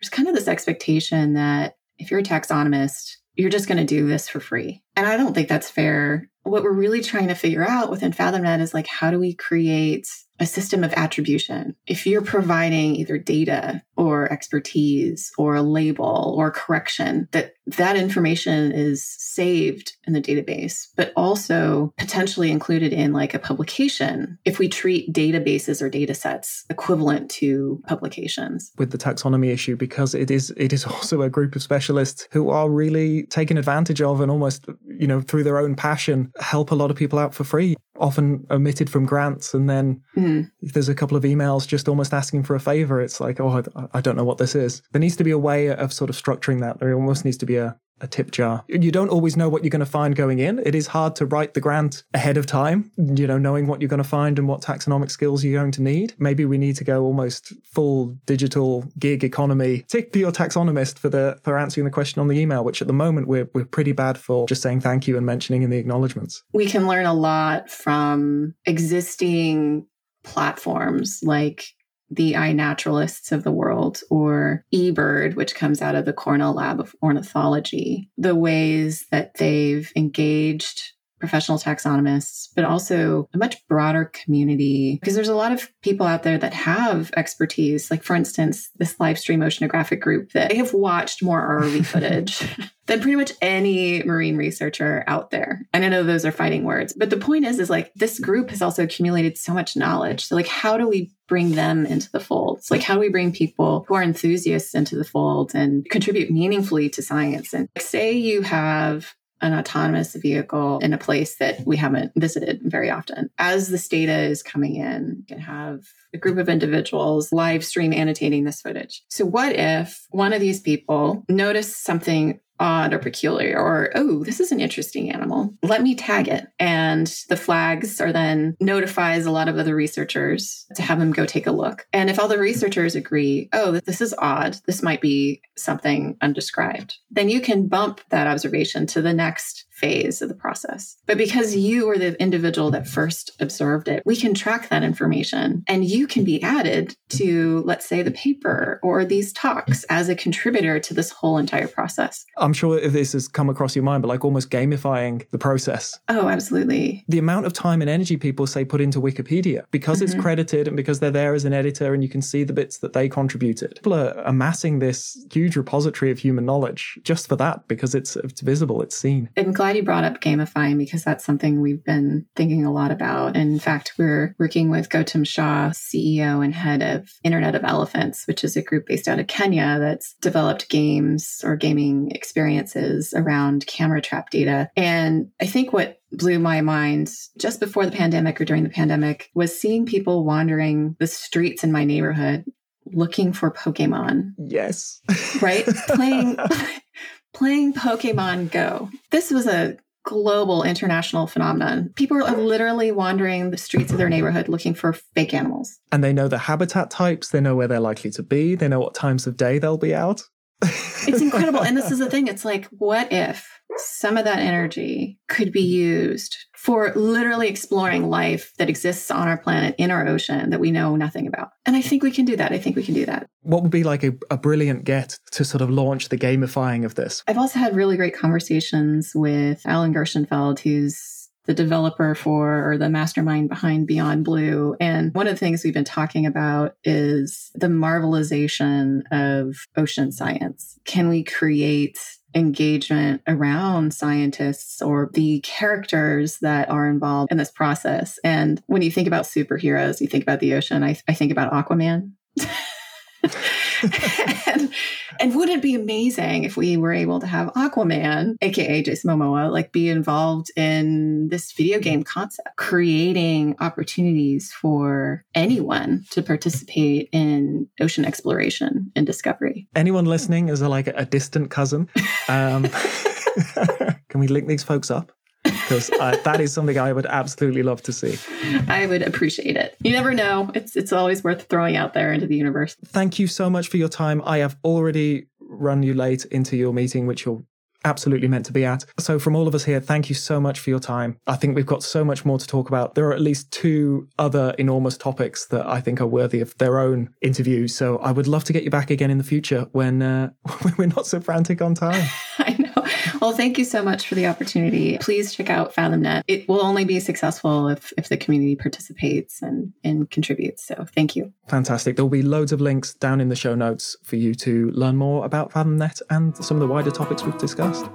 there's kind of this expectation that if you're a taxonomist, you're just going to do this for free. And I don't think that's fair. What we're really trying to figure out within FathomNet is like, how do we create a system of attribution. If you're providing either data or expertise or a label or correction, that that information is saved in the database, but also potentially included in like a publication if we treat databases or data sets equivalent to publications. With the taxonomy issue, because it is it is also a group of specialists who are really taken advantage of and almost, you know, through their own passion, help a lot of people out for free often omitted from grants and then mm. if there's a couple of emails just almost asking for a favor it's like oh I, I, don't know what this is there needs to be a way of sort of structuring that there almost needs to be a, a tip jar. You don't always know what you're going to find going in. It is hard to write the grant ahead of time, you know, knowing what you're going to find and what taxonomic skills you're going to need. Maybe we need to go almost full digital gig economy. Tip your taxonomist for the for answering the question on the email, which at the moment we're we're pretty bad for just saying thank you and mentioning in the acknowledgements. We can learn a lot from existing platforms like the iNaturalists of the world or eBird, which comes out of the Cornell Lab of Ornithology, the ways that they've engaged professional taxonomists, but also a much broader community. Because there's a lot of people out there that have expertise. Like, for instance, this live stream oceanographic group that they have watched more ROV footage than pretty much any marine researcher out there. And I know those are fighting words, but the point is, is like this group has also accumulated so much knowledge. So, like, how do we bring them into the fold? It's like, how do we bring people who are enthusiasts into the fold and contribute meaningfully to science? And say you have an autonomous vehicle in a place that we haven't visited very often. As this data is coming in, you can have a group of individuals live stream annotating this footage. So what if one of these people noticed something odd or peculiar or oh this is an interesting animal. Let me tag it. And the flags are then notifies a lot of other researchers to have them go take a look. And if all the researchers agree oh this is odd. This might be something undescribed then you can bump that observation to the next phase of the process. But because you were the individual that first observed it, we can track that information and you can be added to, let's say, the paper or these talks as a contributor to this whole entire process. I'm sure if this has come across your mind, but like almost gamifying the process. Oh, absolutely. The amount of time and energy people say put into Wikipedia because mm-hmm. it's credited and because they're there as an editor and you can see the bits that they contributed. People are amassing this huge repository of human knowledge just for that because it's it's visible, it's seen. I'm glad glad you brought up gamifying because that's something we've been thinking a lot about. And in fact, we're working with Gautam Shah, CEO and head of Internet of Elephants, which is a group based out of Kenya that's developed games or gaming experiences around camera trap data. And I think what blew my mind just before the pandemic or during the pandemic was seeing people wandering the streets in my neighborhood looking for Pokemon. Yes. Right? playing playing Pokemon Go. This was a global international phenomenon. People are literally wandering the streets of their neighborhood looking for fake animals. And they know the habitat types, they know where they're likely to be, they know what times of day they'll be out. it's incredible. And this is the thing it's like, what if some of that energy could be used for literally exploring life that exists on our planet in our ocean that we know nothing about. And I think we can do that. I think we can do that. What would be like a, a brilliant get to sort of launch the gamifying of this? I've also had really great conversations with Alan Gershenfeld, who's the developer for or the mastermind behind Beyond Blue. And one of the things we've been talking about is the marvelization of ocean science. Can we create engagement around scientists or the characters that are involved in this process. And when you think about superheroes, you think about the ocean, I, I think about Aquaman. and, and would it be amazing if we were able to have Aquaman, aka Jason Momoa, like be involved in this video game concept, creating opportunities for anyone to participate in ocean exploration and discovery? Anyone listening is like a distant cousin. Um, can we link these folks up? Because uh, that is something I would absolutely love to see. I would appreciate it. You never know; it's it's always worth throwing out there into the universe. Thank you so much for your time. I have already run you late into your meeting, which you're absolutely meant to be at. So, from all of us here, thank you so much for your time. I think we've got so much more to talk about. There are at least two other enormous topics that I think are worthy of their own interviews. So, I would love to get you back again in the future when, uh, when we're not so frantic on time. I know. Well, thank you so much for the opportunity. Please check out FathomNet. It will only be successful if, if the community participates and, and contributes. So, thank you. Fantastic. There will be loads of links down in the show notes for you to learn more about FathomNet and some of the wider topics we've discussed.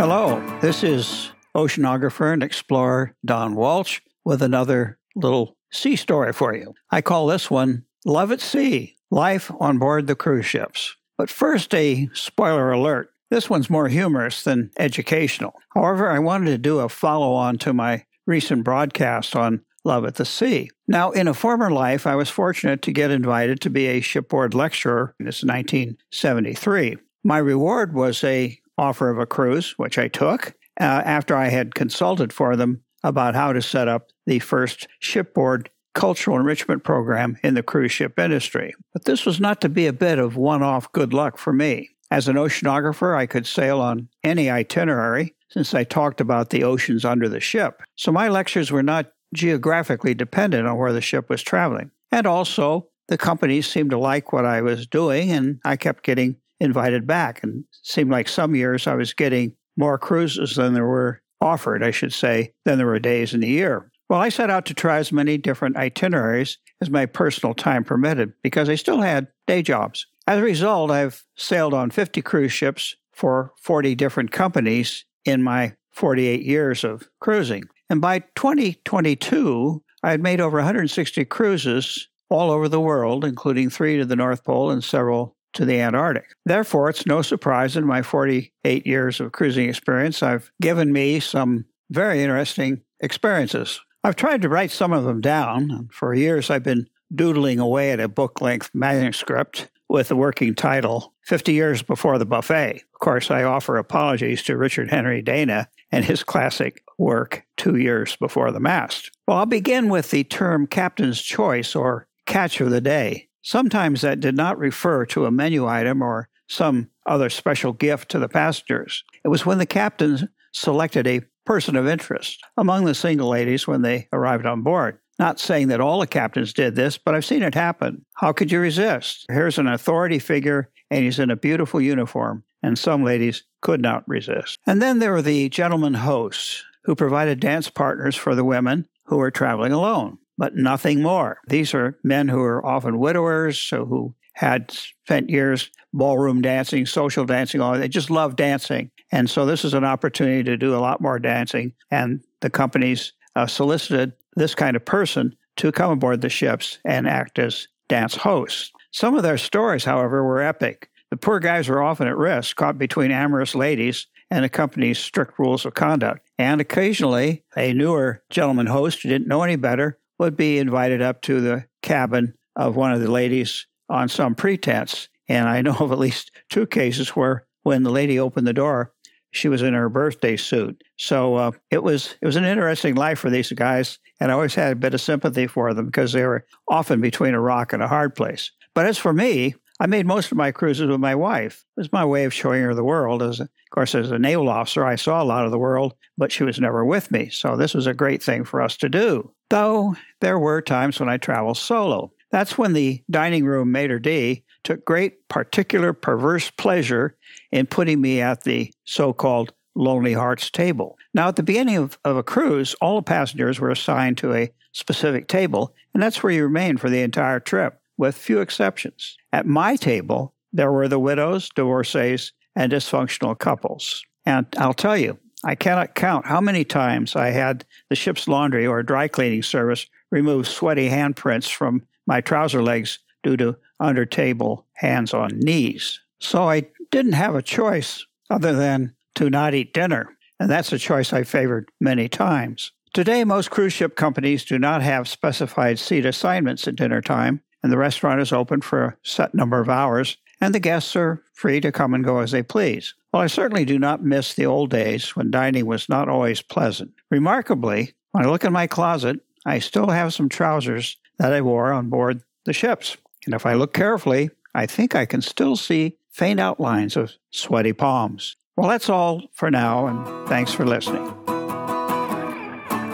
Hello, this is oceanographer and explorer Don Walsh with another little sea story for you. I call this one Love at Sea Life on Board the Cruise Ships. But first, a spoiler alert. This one's more humorous than educational. However, I wanted to do a follow on to my recent broadcast on Love at the Sea. Now, in a former life, I was fortunate to get invited to be a shipboard lecturer. This is 1973. My reward was a offer of a cruise, which I took uh, after I had consulted for them about how to set up the first shipboard cultural enrichment program in the cruise ship industry. But this was not to be a bit of one off good luck for me. As an oceanographer, I could sail on any itinerary since I talked about the oceans under the ship. So my lectures were not geographically dependent on where the ship was traveling. And also, the companies seemed to like what I was doing, and I kept getting invited back. And seemed like some years I was getting more cruises than there were offered, I should say, than there were days in the year. Well, I set out to try as many different itineraries as my personal time permitted because I still had day jobs. As a result, I've sailed on 50 cruise ships for 40 different companies in my 48 years of cruising. And by 2022, I had made over 160 cruises all over the world, including three to the North Pole and several to the Antarctic. Therefore, it's no surprise in my 48 years of cruising experience, I've given me some very interesting experiences. I've tried to write some of them down. For years, I've been doodling away at a book length manuscript with the working title 50 Years Before the Buffet. Of course, I offer apologies to Richard Henry Dana and his classic work, Two Years Before the Mast. Well, I'll begin with the term captain's choice or catch of the day. Sometimes that did not refer to a menu item or some other special gift to the passengers. It was when the captain selected a person of interest among the single ladies when they arrived on board. Not saying that all the captains did this, but I've seen it happen. How could you resist? Here's an authority figure, and he's in a beautiful uniform, and some ladies could not resist. And then there were the gentlemen hosts who provided dance partners for the women who were traveling alone, but nothing more. These are men who are often widowers, so who had spent years ballroom dancing, social dancing, all they just love dancing. And so this is an opportunity to do a lot more dancing. And the companies uh, solicited this kind of person to come aboard the ships and act as dance hosts. Some of their stories, however, were epic. The poor guys were often at risk, caught between amorous ladies and the company's strict rules of conduct. And occasionally, a newer gentleman host who didn't know any better would be invited up to the cabin of one of the ladies on some pretense. And I know of at least two cases where when the lady opened the door, she was in her birthday suit. So uh, it was it was an interesting life for these guys, and I always had a bit of sympathy for them because they were often between a rock and a hard place. But as for me, I made most of my cruises with my wife. It was my way of showing her the world. As of course, as a naval officer, I saw a lot of the world, but she was never with me. So this was a great thing for us to do. Though there were times when I traveled solo. That's when the dining room maitre d' took great particular perverse pleasure in putting me at the so called Lonely Hearts table. Now, at the beginning of, of a cruise, all the passengers were assigned to a specific table, and that's where you remain for the entire trip, with few exceptions. At my table, there were the widows, divorcees, and dysfunctional couples. And I'll tell you, I cannot count how many times I had the ship's laundry or dry cleaning service remove sweaty handprints from my trouser legs due to under table hands on knees. So I didn't have a choice other than to not eat dinner, and that's a choice I favored many times. Today, most cruise ship companies do not have specified seat assignments at dinner time, and the restaurant is open for a set number of hours, and the guests are free to come and go as they please. Well, I certainly do not miss the old days when dining was not always pleasant. Remarkably, when I look in my closet, I still have some trousers that I wore on board the ships. And if I look carefully, I think I can still see faint outlines of sweaty palms. Well, that's all for now, and thanks for listening.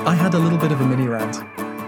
I had a little bit of a mini rant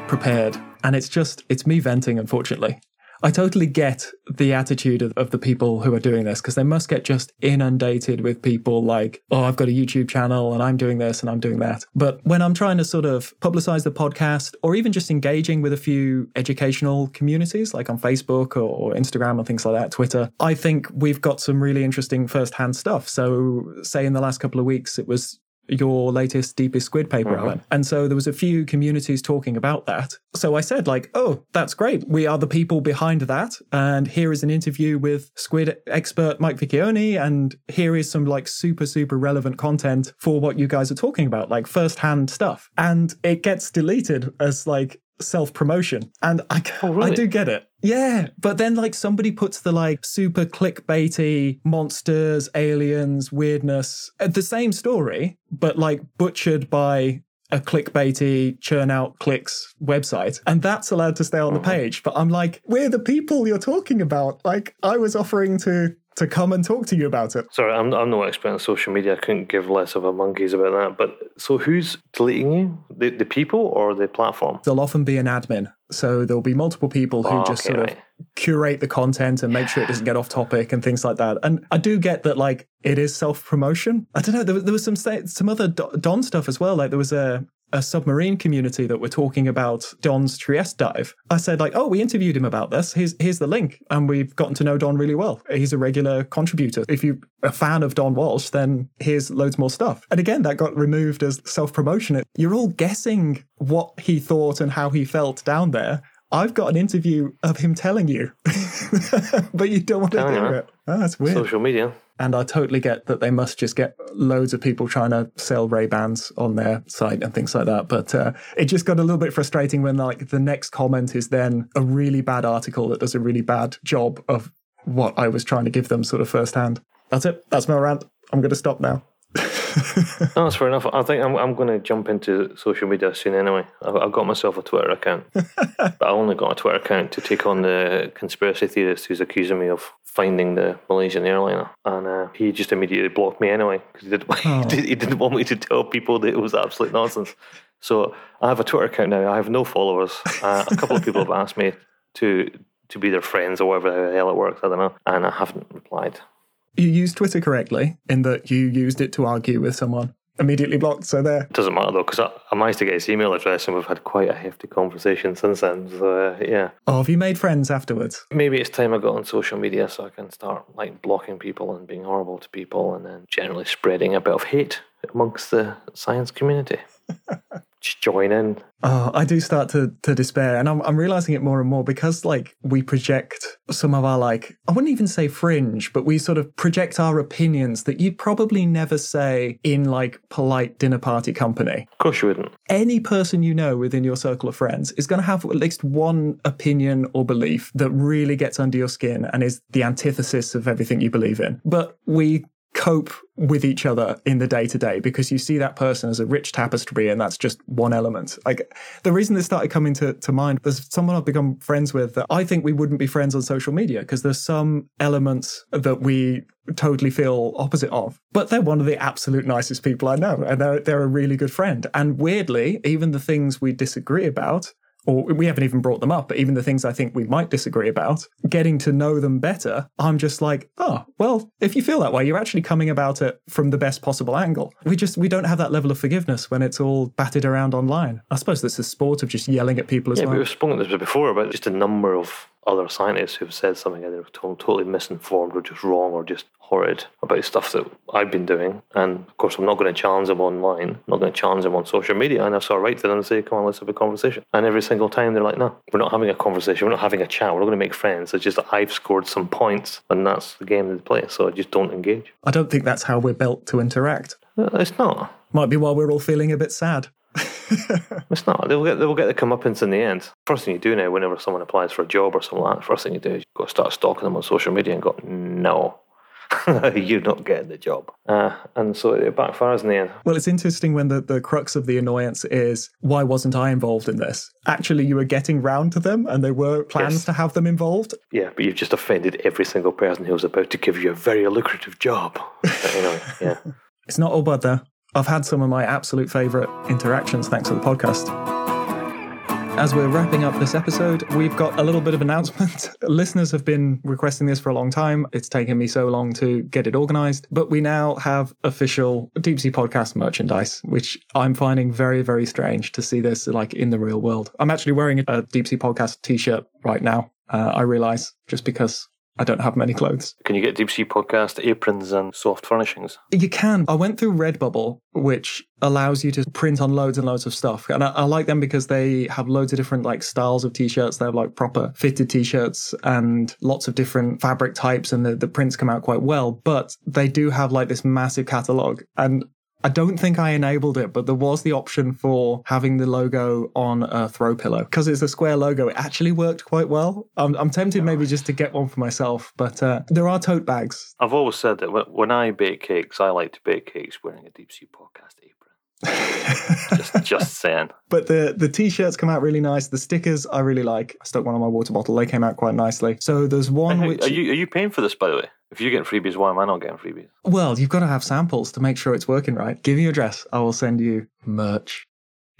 prepared, and it's just, it's me venting, unfortunately. I totally get the attitude of, of the people who are doing this because they must get just inundated with people like, oh, I've got a YouTube channel and I'm doing this and I'm doing that. But when I'm trying to sort of publicize the podcast or even just engaging with a few educational communities like on Facebook or, or Instagram and things like that, Twitter, I think we've got some really interesting firsthand stuff. So, say in the last couple of weeks, it was your latest deepest squid paper Mhm. Alan. and so there was a few communities talking about that. So i said like oh that's great. We are the people behind that. And here is an interview with squid expert mike Vecchione, and here is some like super super relevant content for what you guys are talking about like first-hand stuff. And it gets deleted as like self-promotion. And i, Oh, I do get it. Yeah, but then like somebody puts the like super clickbaity monsters, aliens, weirdness, uh, the same story, but like butchered by a clickbaity churn out clicks website. And that's allowed to stay on the page. But i'm like we're the people you're talking about. Like i was offering to to come and talk to you about it Sorry, I'm, I'm no expert on social media. I couldn't give less of a monkeys about that. But so who's deleting you? The, the people or the platform? there'll often be an admin so there'll be multiple people who Oh, just okay, sort of right. curate the content and make sure it doesn't get off topic and things like that. And I do get that, like, it is self promotion. I don't know. There, was- there was some some other Don stuff as well. Like, there was a a submarine community that were talking about Don's Trieste dive. I said, like, oh, we interviewed him about this. Here's here's the link, and we've gotten to know Don really well. He's a regular contributor. If you're a fan of Don Walsh, then here's loads more stuff. And again, that got removed as self promotion. You're all guessing what he thought and how he felt down there. I've got an interview of him telling you, but you don't want to hear it. Oh, that's weird. Social media. And I totally get that they must just get loads of people trying to sell Ray Bans on their site and things like that. But uh, it just got a little bit frustrating when like the next comment is then a really bad article that does a really bad job of what I was trying to give them sort of firsthand. That's it. That's my rant. I'm going to stop now. No, that's fair enough. I think I'm, I'm going to jump into social media soon anyway. I've, I've got myself a Twitter account. but I only got a Twitter account to take on the conspiracy theorist who's accusing me of finding the Malaysian airliner. And uh, he just immediately blocked me anyway because he, didn't- Oh. he didn't want me to tell people that it was absolute nonsense. So I have a Twitter account now. I have no followers. Uh, a couple of people have asked me to to be their friends or whatever the hell it works. I don't know. And I haven't replied. You used Twitter correctly in that you used it to argue with someone. immediately blocked. So there. It doesn't matter though, because I, I managed to get his email address and we've had quite a hefty conversation since then. So, uh, yeah. Oh, have you made friends afterwards? Maybe it's time I got on social media so I can start like blocking people and being horrible to people and then generally spreading a bit of hate amongst the science community. Just join in. Oh, I do start to to despair, and I'm I'm realizing it more and more because like we project some of our like I wouldn't even say fringe, but we sort of project our opinions that you'd probably never say in like polite dinner party company. Of course you wouldn't. Any person you know within your circle of friends is going to have at least one opinion or belief that really gets under your skin and is the antithesis of everything you believe in. But we cope with each other in the day to day because you see that person as a rich tapestry and that's just one element. Like the reason this started coming to, to mind, there's someone I've become friends with that I think we wouldn't be friends on social media because there's some elements that we totally feel opposite of. But they're one of the absolute nicest people I know and they're they're a really good friend. And weirdly, even the things we disagree about or we haven't even brought them up, but even the things I think we might disagree about, getting to know them better, I'm just like, oh, well, if you feel that way, you're actually coming about it from the best possible angle. We just, we don't have that level of forgiveness when it's all batted around online. I suppose that's the sport of just yelling at people as Yeah, well. we've spoken this before about just a number of other scientists who've said something either to- totally misinformed or just wrong or just horrid about stuff that I've been doing. And of course, I'm not going to challenge them online. I'm not going to challenge them on social media. And I sort of write to them and say, come on, let's have a conversation. And every single time they're like, no, we're not having a conversation. We're not having a chat. We're not going to make friends. It's just that I've scored some points and that's the game they play. So I just don't engage. I don't think that's how we're built to interact. Uh, It's not. Might be why we're all feeling a bit sad. It's not. They'll get they'll get the comeuppance in the end. First thing you do now, whenever someone applies for a job or something like that, first thing you do is you go start stalking them on social media and go, no, you're not getting the job. Uh, and so it backfires in the end. Well, it's interesting when the, the crux of the annoyance is why wasn't I involved in this? Actually, you were getting round to them and there were plans Yes. to have them involved. Yeah, but you've just offended every single person who was about to give you a very lucrative job. But anyway, yeah. It's not all bad there. I've had some of my absolute favourite interactions thanks to the podcast. As we're wrapping up this episode, we've got a little bit of announcement. Listeners have been requesting this for a long time. It's taken me so long to get it organized, but we now have official Deep Sea Podcast merchandise, which I'm finding very, very strange to see this like in the real world. I'm actually wearing a Deep Sea Podcast t-shirt right now. Uh, I realize just because I don't have many clothes. Can you get Deep Sea Podcast aprons and soft furnishings? You can. I went through Redbubble, which allows you to print on loads and loads of stuff. And I, I like them because they have loads of different like styles of t-shirts. They have like proper fitted t-shirts and lots of different fabric types and the, the prints come out quite well. But they do have like this massive catalog. And I don't think I enabled it, but there was the option for having the logo on a throw pillow. Because it's a square logo, it actually worked quite well. I'm, I'm tempted maybe just to get one for myself, but uh, there are tote bags. I've always said that when- I bake cakes, I like to bake cakes wearing a Deep Sea Podcast apron. Just, just saying. But the the t-shirts come out really nice. The stickers I really like. I stuck one on my water bottle. They came out quite nicely. So there's one Hey, which Are you are you paying for this by the way? If you're getting freebies, why am I not getting freebies? well, you've got to have samples to make sure it's working right. Give me your address. I will send you merch.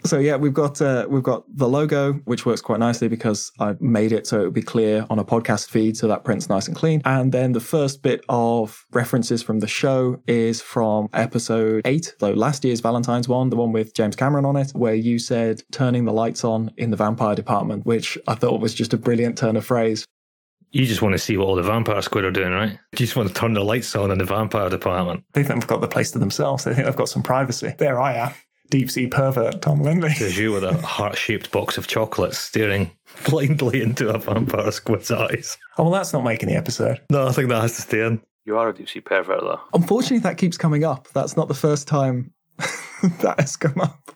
So yeah, we've got uh, we've got the logo, which works quite nicely because I made it so it would be clear on a podcast feed, so that prints nice and clean. And then the first bit of references from the show is from episode eight, though last year's Valentine's one, the one with James Cameron on it, where you said turning the lights on in the vampire department, which I thought was just a brilliant turn of phrase. You just want to see what all the vampire squid are doing, right? You just want to turn the lights on in the vampire department. They think they've got the place to themselves. They think they've got some privacy. There I am, deep sea pervert Tom Linley. There's you with a heart shaped box of chocolates staring blindly into a vampire squid's eyes. Oh well, that's not making the episode. No, I think that has to stay in. You are a deep sea pervert, though. Unfortunately, that keeps coming up. That's not the first time that has come up.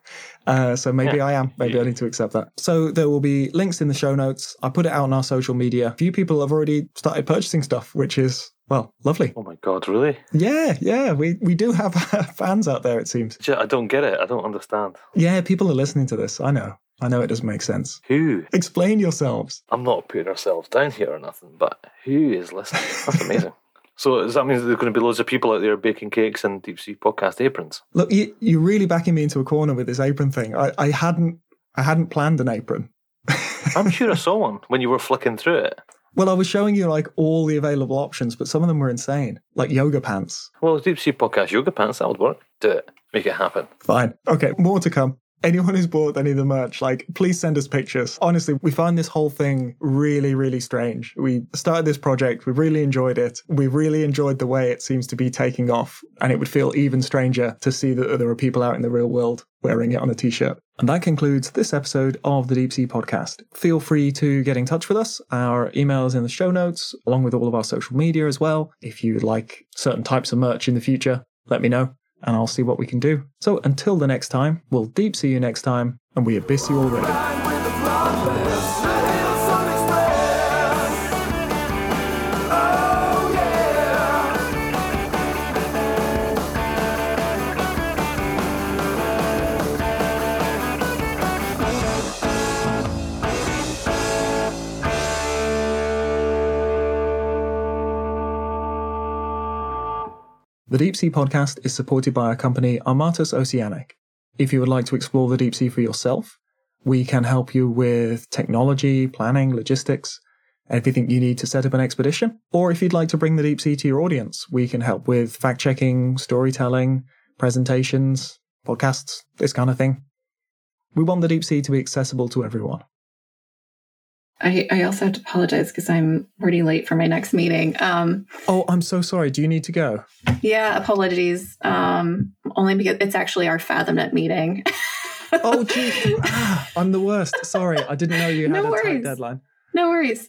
Uh, so maybe Yeah. I am. Maybe I need to accept that. So there will be links in the show notes. I put it out on our social media. A few people have already started purchasing stuff, which is well, lovely. Oh my god, really? Yeah, yeah. We we do have fans out there. It seems. I don't get it. I don't understand. Yeah, people are listening to this. I know. I know it doesn't make sense. Who? Explain yourselves. I'm not putting ourselves down here or nothing, but who is listening? That's amazing. so does that mean there's going to be loads of people out there baking cakes and deep sea podcast aprons? Look, you, you're really backing me into a corner with this apron thing. I, I hadn't I hadn't planned an apron. I'm sure I saw one when you were flicking through it. Well, I was showing you like all the available options, but some of them were insane, like yoga pants. Well, deep sea podcast yoga pants that would work. Do it. Make it happen. Fine. Okay, more to come. Anyone who's bought any of the merch, like, please send us pictures. Honestly, we find this whole thing really, really strange. We started this project, we really enjoyed it. We really enjoyed the way it seems to be taking off. And it would feel even stranger to see that there are people out in the real world wearing it on a t shirt. And that concludes this episode of the Deep Sea Podcast. Feel free to get in touch with us. Our email is in the show notes, along with all of our social media as well. If you'd like certain types of merch in the future, let me know and I'll see what we can do. So until the next time, we'll deep see you next time, and we abyss you already. The Deep Sea podcast is supported by our company Armatus Oceanic. If you would like to explore the deep sea for yourself, we can help you with technology, planning, logistics, everything you need to set up an expedition. Or if you'd like to bring the deep sea to your audience, we can help with fact checking, storytelling, presentations, podcasts, this kind of thing. We want the deep sea to be accessible to everyone. I, I also have to apologize because I'm already late for my next meeting. Um, Oh, I'm so sorry. Do you need to go? yeah, apologies. Um, only because it's actually our FathomNet meeting. Oh, gee. Ah, I'm the worst. Sorry. I didn't know you had No a tight deadline. no worries.